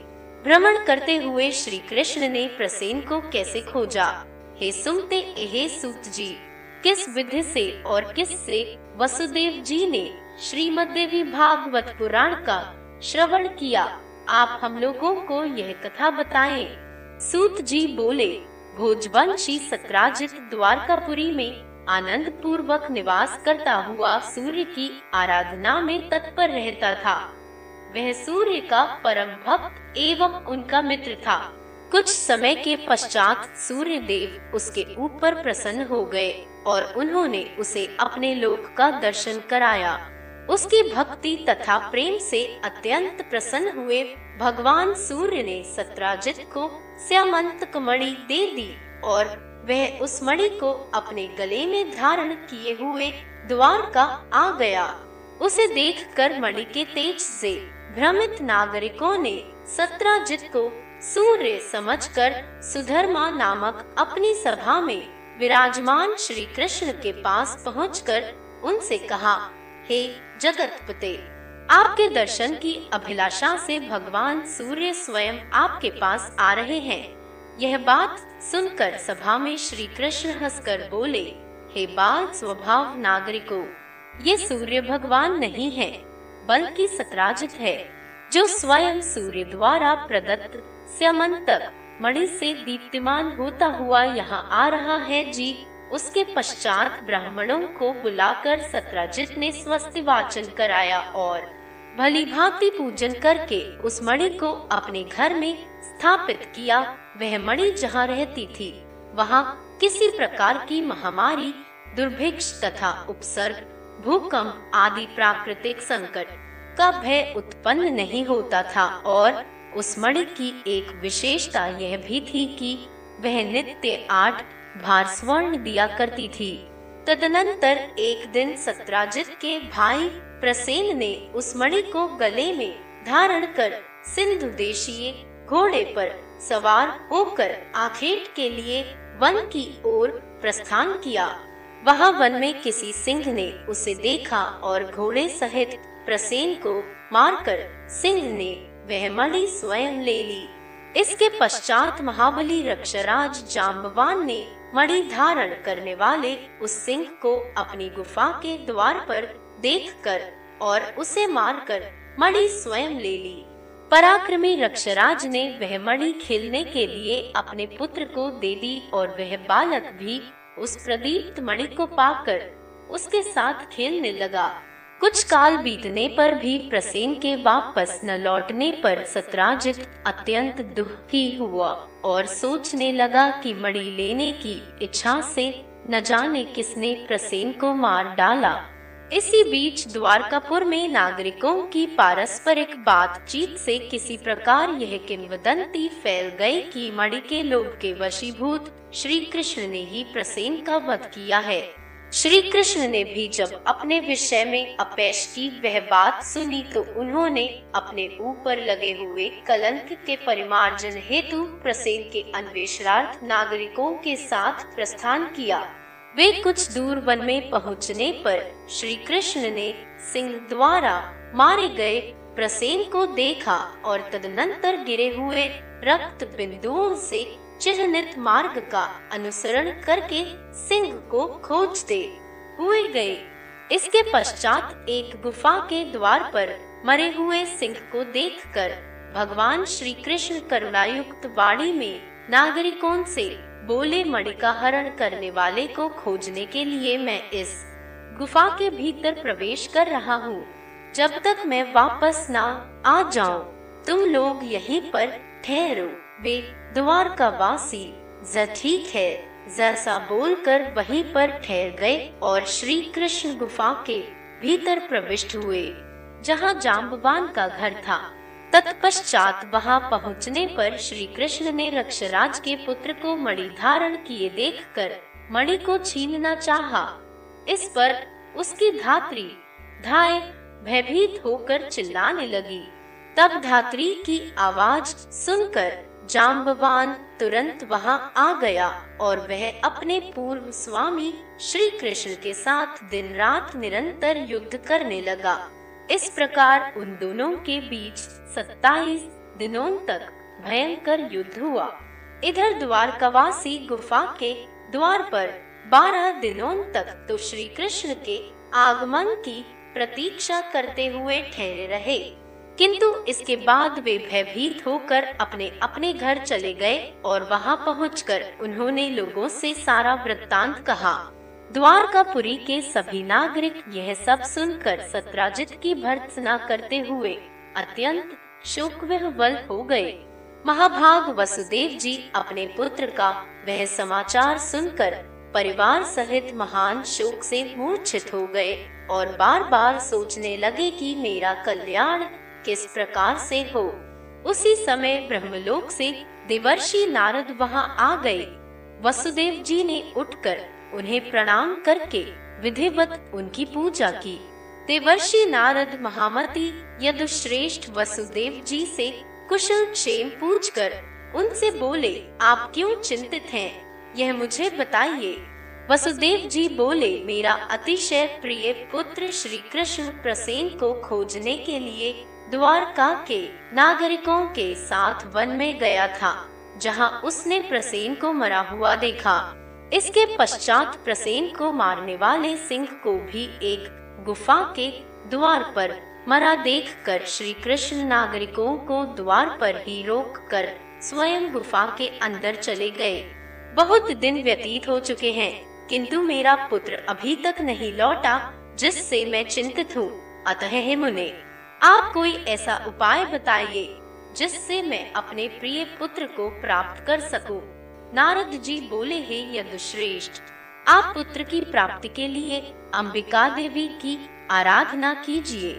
भ्रमण करते हुए श्री कृष्ण ने प्रसेन को कैसे खोजा? हे सुनते, हे सूत जी, किस विधि से और किस से वसुदेव जी ने श्रीमद देवी भागवत पुराण का श्रवण किया? आप हम लोगों को यह कथा बताएँ। सूत जी बोले भोजवंशी सत्राजित द्वारकापुरी में आनंद पूर्वक निवास करता हुआ सूर्य की आराधना में तत्पर रहता था। वह सूर्य का परम भक्त एवं उनका मित्र था। कुछ समय के पश्चात सूर्य देव उसके ऊपर प्रसन्न हो गए और उन्होंने उसे अपने लोक का दर्शन कराया। उसकी भक्ति तथा प्रेम से अत्यंत प्रसन्न हुए भगवान सूर्य ने सत्राजित को श्यामंत मणि दे दी और वह उस मणि को अपने गले में धारण किए हुए द्वार का आ गया। उसे देखकर मणि के तेज से भ्रमित नागरिकों ने सत्राजित को सूर्य समझकर सुधर्मा नामक अपनी सभा में विराजमान श्री कृष्ण के पास पहुंचकर उनसे कहा, हे जगतपते आपके दर्शन की अभिलाषा से भगवान सूर्य स्वयं आपके पास आ रहे हैं। यह बात सुनकर सभा में श्री कृष्ण हंसकर बोले, हे बाल स्वभाव नागरिकों, ये सूर्य भगवान नहीं है, बल्कि सतराजित है, जो स्वयं सूर्य द्वारा प्रदत्त स्यमंतक मणि से दीप्तिमान होता हुआ यहाँ आ रहा है जी। उसके पश्चात ब्राह्मणों को बुलाकर सत्राजित ने स्वस्ति वाचन कराया और भली भांति पूजन करके उस मणि को अपने घर में स्थापित किया। वह मणि जहाँ रहती थी, वहाँ किसी प्रकार की महामारी, दुर्भिक्ष तथा उपसर्ग, भूकंप आदि प्राकृतिक संकट का भय उत्पन्न नहीं होता था और उस मणि की एक विशेषता यह भी थी कि वह नित्य आठ भार स्वर्ण दिया करती थी। तदनंतर एक दिन सत्राजित के भाई प्रसेन ने उस मणि को गले में धारण कर सिंधु देशीय घोड़े पर सवार होकर आखेट के लिए वन की ओर प्रस्थान किया। वहाँ वन में किसी सिंह ने उसे देखा और घोड़े सहित प्रसेन को मारकर सिंह ने वह मणि स्वयं ले ली। इसके पश्चात महाबली रक्षराज जाम्बवान ने मणि धारण करने वाले उस सिंह को अपनी गुफा के द्वार पर देखकर और उसे मारकर मणि स्वयं ले ली। पराक्रमी रक्षराज ने वह मणि खेलने के लिए अपने पुत्र को दे दी और वह बालक भी उस प्रदीप्त मणि को पाकर उसके साथ खेलने लगा। कुछ काल बीतने पर भी प्रसेन के वापस न लौटने पर सतराजित अत्यंत दुखी हुआ और सोचने लगा कि मणि लेने की इच्छा से न जाने किसने प्रसेन को मार डाला। इसी बीच द्वारकापुर में नागरिकों की पारस्परिक बातचीत से किसी प्रकार यह किंवदंती फैल गई कि मणि के लोभ के वशीभूत श्री कृष्ण ने ही प्रसेन का वध किया है। श्री कृष्ण ने भी जब अपने विषय में अपेश की वह बात सुनी तो उन्होंने अपने ऊपर लगे हुए कलंक के परिमार्जन हेतु प्रसेन के अन्वेषणार्थ नागरिकों के साथ प्रस्थान किया। वे कुछ दूर वन में पहुँचने पर श्री कृष्ण ने सिंह द्वारा मारे गए प्रसेन को देखा और तदनंतर गिरे हुए रक्त बिंदुओं से चिन्हित मार्ग का अनुसरण करके सिंह को खोजते हुए गए। इसके पश्चात एक गुफा के द्वार पर मरे हुए सिंह को देखकर भगवान श्री कृष्ण करुणायुक्त वाणी में नागरिकों से बोले मणि का हरण करने वाले को खोजने के लिए मैं इस गुफा के भीतर प्रवेश कर रहा हूँ। जब तक मैं वापस ना आ जाऊँ, तुम लोग यहीं पर ठहरो। वे द्वार का वासी ठीक है जैसा बोलकर वहीं पर ठहर गए और श्री कृष्ण गुफा के भीतर प्रविष्ट हुए, जहाँ जाम्बवान का घर था तत्पश्चात वहाँ पहुँचने पर श्री कृष्ण ने रक्षराज के पुत्र को मणि धारण किए देखकर मणि को छीनना चाहा। इस पर उसकी धात्री, धाय, भयभीत होकर चिल्लाने लगी तब धात्री की आवाज़ सुनकर जाम्बवान तुरंत वहाँ आ गया और वह अपने पूर्व स्वामी श्री कृष्ण के साथ दिन रात निरंतर युद्ध करने लगा। इस प्रकार उन दोनों के बीच सत्ताईस दिनों तक भयंकर युद्ध हुआ। इधर द्वारकावासी गुफा के द्वार पर बारह दिनों तक तो श्री कृष्ण के आगमन की प्रतीक्षा करते हुए ठहरे रहे। किंतु इसके बाद वे भयभीत होकर अपने अपने घर चले गए और वहाँ पहुंचकर उन्होंने लोगों से सारा वृत्तांत कहा। द्वारकापुरी के सभी नागरिक यह सब सुनकर सत्राजित की भर्त्सना करते हुए अत्यंत शोक विह्वल हो गए। महाभाग वसुदेव जी अपने पुत्र का वह समाचार सुनकर परिवार सहित महान शोक से मूर्छित हो गए और बार बार सोचने लगे कि मेरा कल्याण किस प्रकार से हो। उसी समय ब्रह्मलोक से देवर्षि नारद वहाँ आ गए। वसुदेव जी ने उठकर उन्हें प्रणाम करके विधिवत उनकी पूजा की। देवर्षि नारद महामती यदुश्रेष्ठ वसुदेव जी से कुशल क्षेम पूछकर उनसे बोले, आप क्यों चिंतित हैं? यह मुझे बताइए। वसुदेव जी बोले, मेरा अतिशय प्रिय पुत्र श्री कृष्ण प्रसेन को खोजने के लिए द्वारका के नागरिकों के साथ वन में गया था, जहाँ उसने प्रसेन को मरा हुआ देखा। इसके पश्चात प्रसेन को मारने वाले सिंह को भी एक गुफा के द्वार पर मरा देखकर श्री कृष्ण नागरिकों को द्वार पर ही रोक कर स्वयं गुफा के अंदर चले गए। बहुत दिन व्यतीत हो चुके हैं, किंतु मेरा पुत्र अभी तक नहीं लौटा, जिससे मैं चिंतित हूँ। अतः मुने आप कोई ऐसा उपाय बताइए, जिससे मैं अपने प्रिय पुत्र को प्राप्त कर सकूँ। नारद जी बोले, हे यदुश्रेष्ठ आप पुत्र की प्राप्ति के लिए अंबिका देवी की आराधना कीजिए।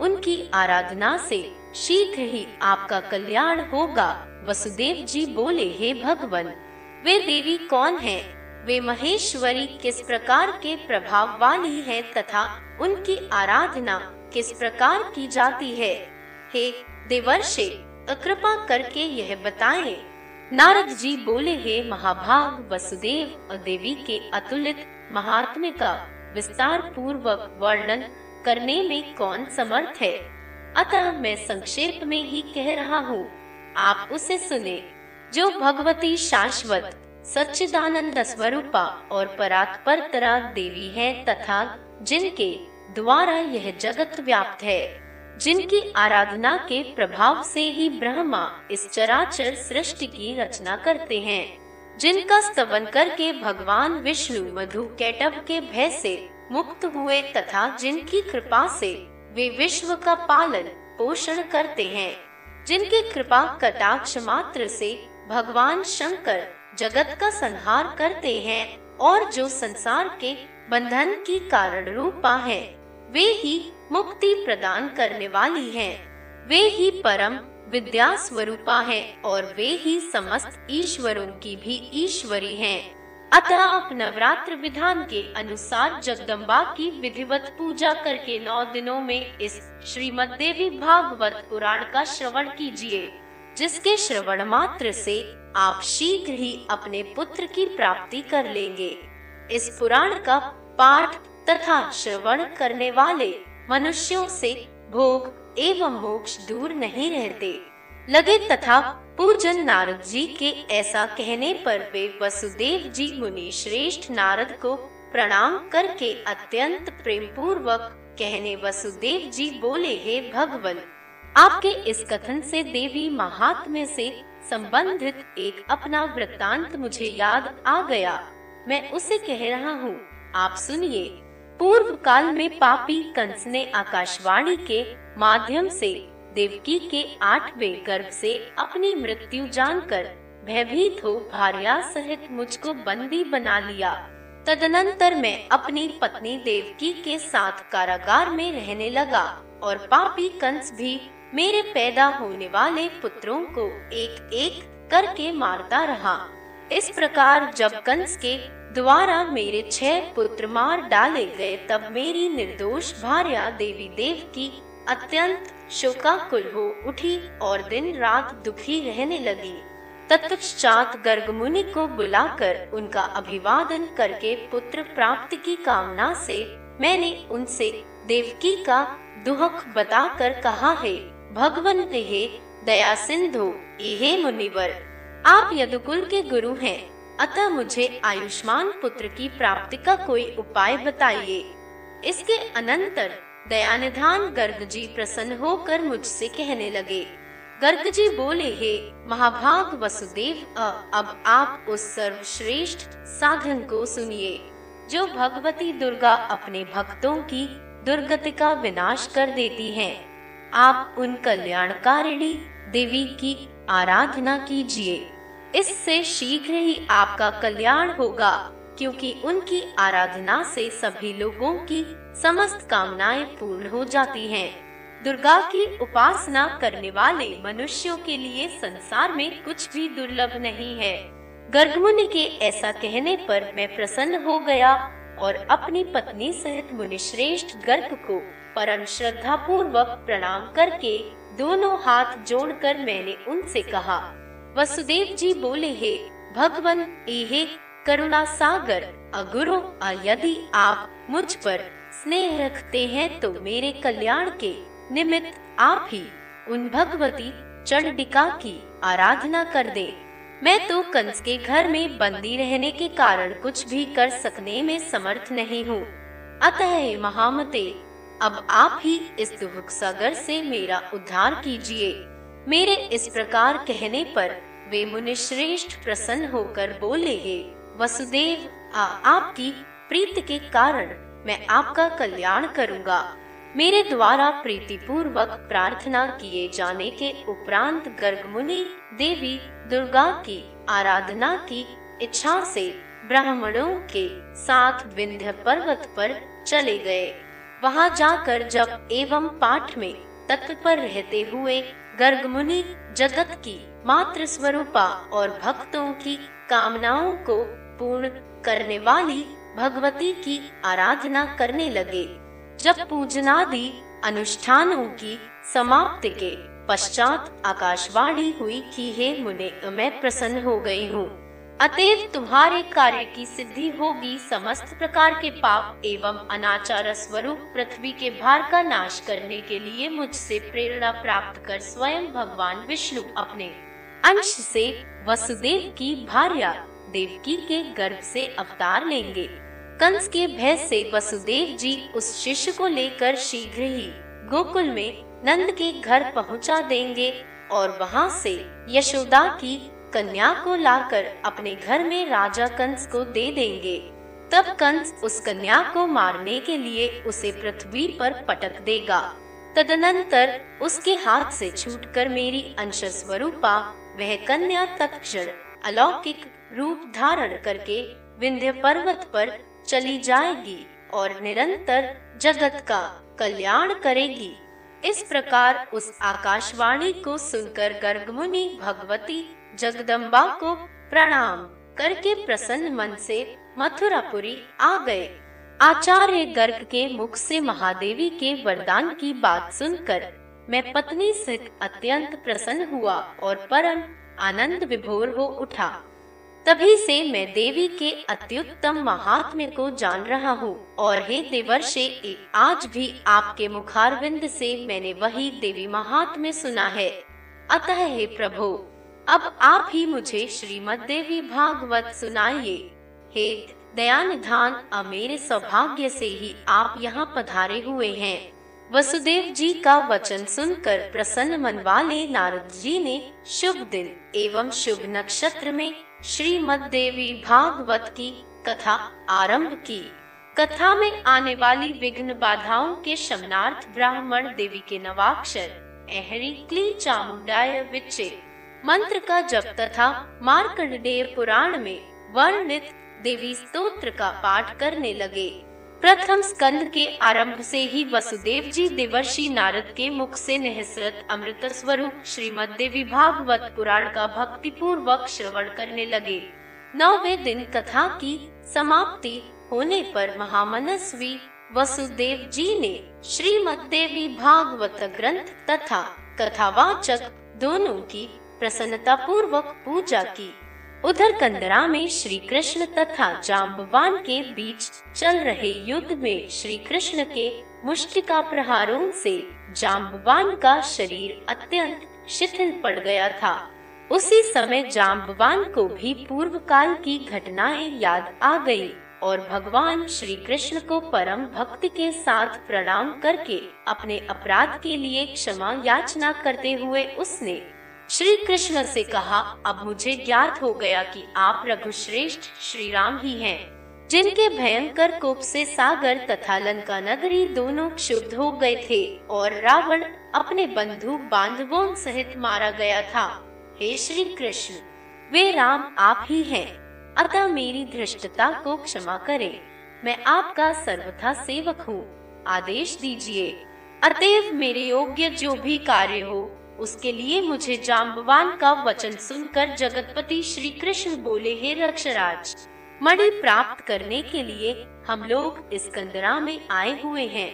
उनकी आराधना से शीघ्र ही आपका कल्याण होगा। वसुदेव जी बोले, हे भगवान, वे देवी कौन है? वे महेश्वरी किस प्रकार के प्रभाव वाली है तथा उनकी आराधना किस प्रकार की जाती है? हे देवर्षे, कृपा करके यह बताएँ। नारद जी बोले, हे महाभाग, वसुदेव और देवी के अतुलित महात्म्य का विस्तार पूर्वक वर्णन करने में कौन समर्थ है? अतः मैं संक्षेप में ही कह रहा हूँ। आप उसे सुने। जो भगवती शाश्वत, सच्चिदानंद स्वरूपा और परात्परतरा देवी है तथा जिनके द्वारा यह जगत व्याप्त है, जिनकी आराधना के प्रभाव से ही ब्रह्मा इस चराचर सृष्टि की रचना करते हैं, जिनका स्तवन करके भगवान विष्णु मधु कैटव के भय से मुक्त हुए तथा जिनकी कृपा से वे विश्व का पालन पोषण करते हैं, जिनके कृपा कटाक्ष मात्र से भगवान शंकर जगत का संहार करते हैं और जो संसार के बंधन की कारण रूपा है। वे ही मुक्ति प्रदान करने वाली हैं। वे ही परम विद्या स्वरूपा है और वे ही समस्त ईश्वरों की भी ईश्वरी हैं। अतः आप नवरात्र विधान के अनुसार जगदम्बा की विधिवत पूजा करके नौ दिनों में इस श्रीमद देवी भागवत पुराण का श्रवण कीजिए, जिसके श्रवण मात्र से आप शीघ्र ही अपने पुत्र की प्राप्ति कर लेंगे इस पुराण का पाठ तथा श्रवण करने वाले मनुष्यों से भोग एवं मोक्ष दूर नहीं रहते। लगे तथा पूजन नारद जी के ऐसा कहने पर वे वसुदेव जी मुनि श्रेष्ठ नारद को प्रणाम करके अत्यंत प्रेम पूर्वक कहने वसुदेव जी बोले, हे भगवान, आपके इस कथन से देवी महात्म्य से संबंधित एक अपना वृत्तांत मुझे याद आ गया। मैं उसे कह रहा हूँ, आप सुनिए। पूर्व काल में पापी कंस ने आकाशवाणी के माध्यम से देवकी के आठवें गर्भ से अपनी मृत्यु जानकर भयभीत हो भार्या सहित मुझको बंदी बना लिया। तदनंतर मैं अपनी पत्नी देवकी के साथ कारागार में रहने लगा और पापी कंस भी मेरे पैदा होने वाले पुत्रों को एक एक करके मारता रहा। इस प्रकार जब कंस के द्वारा मेरे छह पुत्र मार डाले गए, तब मेरी निर्दोष भार्या देवी देव की अत्यंत शोकाकुल हो उठी और दिन रात दुखी रहने लगी। तत्पश्चात गर्ग मुनि को बुलाकर उनका अभिवादन करके पुत्र प्राप्ति की कामना से मैंने उनसे देवकी का दुख बताकर कहा है, भगवान हे दया सिंधु हे मुनिवर, आप यदुकुल के गुरु हैं। अतः मुझे आयुष्मान पुत्र की प्राप्ति का कोई उपाय बताइए इसके अनंतर दयानिधान गर्ग जी प्रसन्न होकर मुझसे कहने लगे गर्ग जी बोले, हे महाभाग वसुदेव अब आप उस सर्वश्रेष्ठ साधन को सुनिए, जो भगवती दुर्गा अपने भक्तों की दुर्गति का विनाश कर देती हैं। आप उन कल्याणकारिणी देवी की आराधना कीजिए इससे शीघ्र ही आपका कल्याण होगा, क्योंकि उनकी आराधना से सभी लोगों की समस्त कामनाएँ पूर्ण हो जाती हैं। दुर्गा की उपासना करने वाले मनुष्यों के लिए संसार में कुछ भी दुर्लभ नहीं है गर्गमुनि के ऐसा कहने पर मैं प्रसन्न हो गया और अपनी पत्नी सहित मुनिश्रेष्ठ गर्ग को परम श्रद्धा पूर्वक प्रणाम करके दोनों हाथ जोड़कर मैंने उनसे कहा वसुदेव जी बोले, हे भगवान ये करुणा सागर, अगुरु यदि आप मुझ पर स्नेह रखते हैं तो मेरे कल्याण के निमित्त आप ही उन भगवती चंडिका की आराधना कर दे। मैं तो कंस के घर में बंदी रहने के कारण कुछ भी कर सकने में समर्थ नहीं हूँ। अतः महामते, अब आप ही इस दुख सागर से मेरा उद्धार कीजिए। मेरे इस प्रकार कहने पर वे मुनि श्रेष्ठ प्रसन्न होकर बोले हे वसुदेव आ, आपकी प्रीति के कारण मैं आपका कल्याण करूँगा। मेरे द्वारा प्रीति पूर्वक प्रार्थना किए जाने के उपरांत गर्ग मुनि देवी दुर्गा की आराधना की इच्छा से ब्राह्मणों के साथ विंध्य पर्वत पर चले गए। वहाँ जाकर जब एवं पाठ में तत्पर रहते हुए गर्ग मुनि जगत की मात्र स्वरूपा और भक्तों की कामनाओं को पूर्ण करने वाली भगवती की आराधना करने लगे। जब पूजनादि अनुष्ठानों की समाप्ति के पश्चात आकाशवाणी हुई कि हे मुने, मैं प्रसन्न हो गई हूँ। अतएव तुम्हारे कार्य की सिद्धि होगी। समस्त प्रकार के पाप एवं अनाचार स्वरूप पृथ्वी के भार का नाश करने के लिए मुझसे प्रेरणा प्राप्त कर स्वयं भगवान विष्णु अपने अंश से वसुदेव की भार्या देवकी के गर्भ से अवतार लेंगे। कंस के भय से वसुदेव जी उस शिष्य को लेकर शीघ्र ही गोकुल में नंद के घर पहुँचा देंगे और वहाँ से यशोदा की कन्या को लाकर अपने घर में राजा कंस को दे देंगे। तब कंस उस कन्या को मारने के लिए उसे पृथ्वी पर पटक देगा। तदनंतर उसके हाथ से छूटकर मेरी अंश स्वरूपा वह कन्या तत्क्षण, अलौकिक रूप धारण करके विंध्य पर्वत पर चली जाएगी और निरंतर जगत का कल्याण करेगी। इस प्रकार उस आकाशवाणी को सुनकर गर्ग मुनि भगवती जगदम्बा को प्रणाम करके प्रसन्न मन से मथुरापुरी आ गए। आचार्य गर्ग के मुख से महादेवी के वरदान की बात सुनकर मैं पत्नी से अत्यंत प्रसन्न हुआ और परम आनंद विभोर हो उठा। तभी से मैं देवी के अत्युत्तम महात्म्य को जान रहा हूँ और हे देवर्षे, आज भी आपके मुखारविंद से मैंने वही देवी महात्म्य सुना है। अतः हे प्रभु अब आप ही मुझे श्रीमद देवी भागवत सुनाइए। हे दयानिधान, अब मेरे सौभाग्य से ही आप यहाँ पधारे हुए हैं। वसुदेव जी का वचन सुनकर प्रसन्न मन वाले नारद जी ने शुभ दिन एवं शुभ नक्षत्र में श्रीमद देवी भागवत की कथा आरंभ की। कथा में आने वाली विघ्न बाधाओं के शमनार्थ ब्राह्मण देवी के नवाक्षर, एहरी क्ली चामुंडाय विचे मंत्र का जप तथा मार्कंडेय पुराण में वर्णित देवी स्तोत्र का पाठ करने लगे। प्रथम स्कंद के आरंभ से ही वसुदेव जी देवर्षि नारद के मुख से निहसरत अमृत स्वरूप श्रीमद देवी भागवत पुराण का भक्ति पूर्वक श्रवण करने लगे। नौवे दिन कथा की समाप्ति होने पर महामनस्वी वसुदेव जी ने श्रीमद देवी भागवत ग्रंथ तथा कथावाचक दोनों की प्रसन्नता पूर्वक पूजा की। उधर कंदरा में श्री कृष्ण तथा जाम्बवान के बीच चल रहे युद्ध में श्री कृष्ण के मुष्टिका प्रहारों से जाम्बवान का शरीर अत्यंत शिथिल पड़ गया था। उसी समय जाम्बवान को भी पूर्व काल की घटनाएँ याद आ गई और भगवान श्री कृष्ण को परम भक्ति के साथ प्रणाम करके अपने अपराध के लिए क्षमा याचना करते हुए उसने श्री कृष्ण से कहा अब मुझे ज्ञात हो गया कि आप रघुश्रेष्ठ श्री राम ही हैं, जिनके भयंकर कोप से सागर तथा लंका नगरी दोनों क्षुब्ध हो गए थे और रावण अपने बंधु बांधवों सहित मारा गया था। हे श्री कृष्ण वे राम आप ही हैं, अतः मेरी धृष्टता को क्षमा करें। मैं आपका सर्वथा सेवक हूँ। आदेश दीजिए। अतएव मेरे योग्य जो भी कार्य हो उसके लिए मुझे जाम्बवान का वचन सुनकर जगतपति श्री कृष्ण बोले, हे रक्षराज, मणि प्राप्त करने के लिए हम लोग इस कंदरा में आए हुए हैं।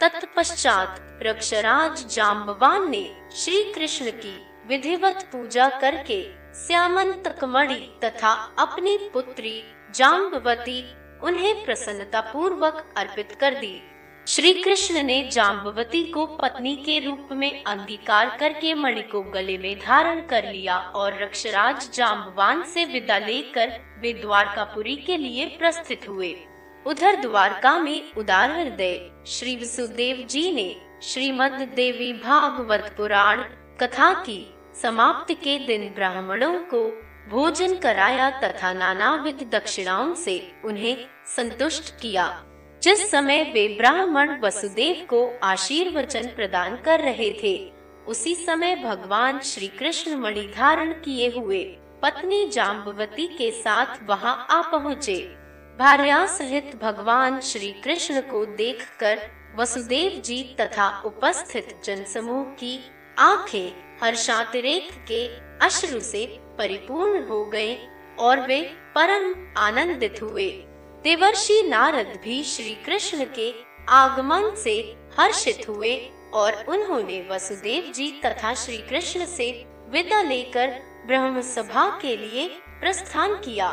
तत्पश्चात रक्षराज जाम्बवान ने श्री कृष्ण की विधिवत पूजा करके श्यामंतक मणि तथा अपनी पुत्री जाम्बवती उन्हें प्रसन्नता पूर्वक अर्पित कर दी। श्री कृष्ण ने जाम्बवती को पत्नी के रूप में अंगीकार करके मणि को गले में धारण कर लिया और रक्षराज जाम्बवान से विदा लेकर वे द्वारकापुरी के लिए प्रस्थित हुए। उधर द्वारका में उदार हृदय, श्री वसुदेव जी ने श्रीमद देवी भागवत पुराण कथा की समाप्ति के दिन ब्राह्मणों को भोजन कराया तथा नाना विध दक्षिणाओं से उन्हें संतुष्ट किया। जिस समय वे ब्राह्मण वसुदेव को आशीर्वचन प्रदान कर रहे थे, उसी समय भगवान श्री कृष्ण मणि धारण किए हुए पत्नी जाम्बवती के साथ वहाँ आ पहुँचे। भार्या सहित भगवान श्री कृष्ण को देखकर वसुदेव जी तथा उपस्थित जनसमूह की आँखें हर्षातिरेक के अश्रु से परिपूर्ण हो गए और वे परम आनंदित हुए। देवर्षि नारद भी श्री कृष्ण के आगमन से हर्षित हुए और उन्होंने वसुदेव जी तथा श्री कृष्ण से विदा लेकर ब्रह्म सभा के लिए प्रस्थान किया,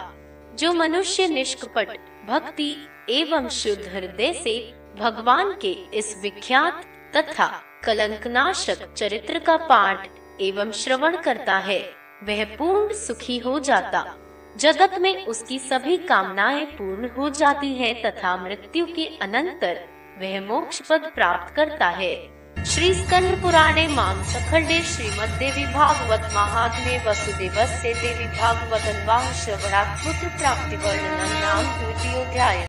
जो मनुष्य निष्कपट, भक्ति एवं शुद्ध हृदय से भगवान के इस विख्यात तथा कलंकनाशक चरित्र का पाठ एवं श्रवण करता है, वह पूर्ण सुखी हो जाता। जगत में उसकी सभी कामनाएँ पूर्ण हो जाती हैं तथा मृत्यु के अनंतर वह मोक्ष पद प्राप्त करता है। श्री स्कंद पुराणे माम सखंडे श्रीमद देवी भागवत महात्मे वसुदेव से देवी भागवत श्रवणात् पुत्र प्राप्ति वर्णन नाम द्वितीय अध्याय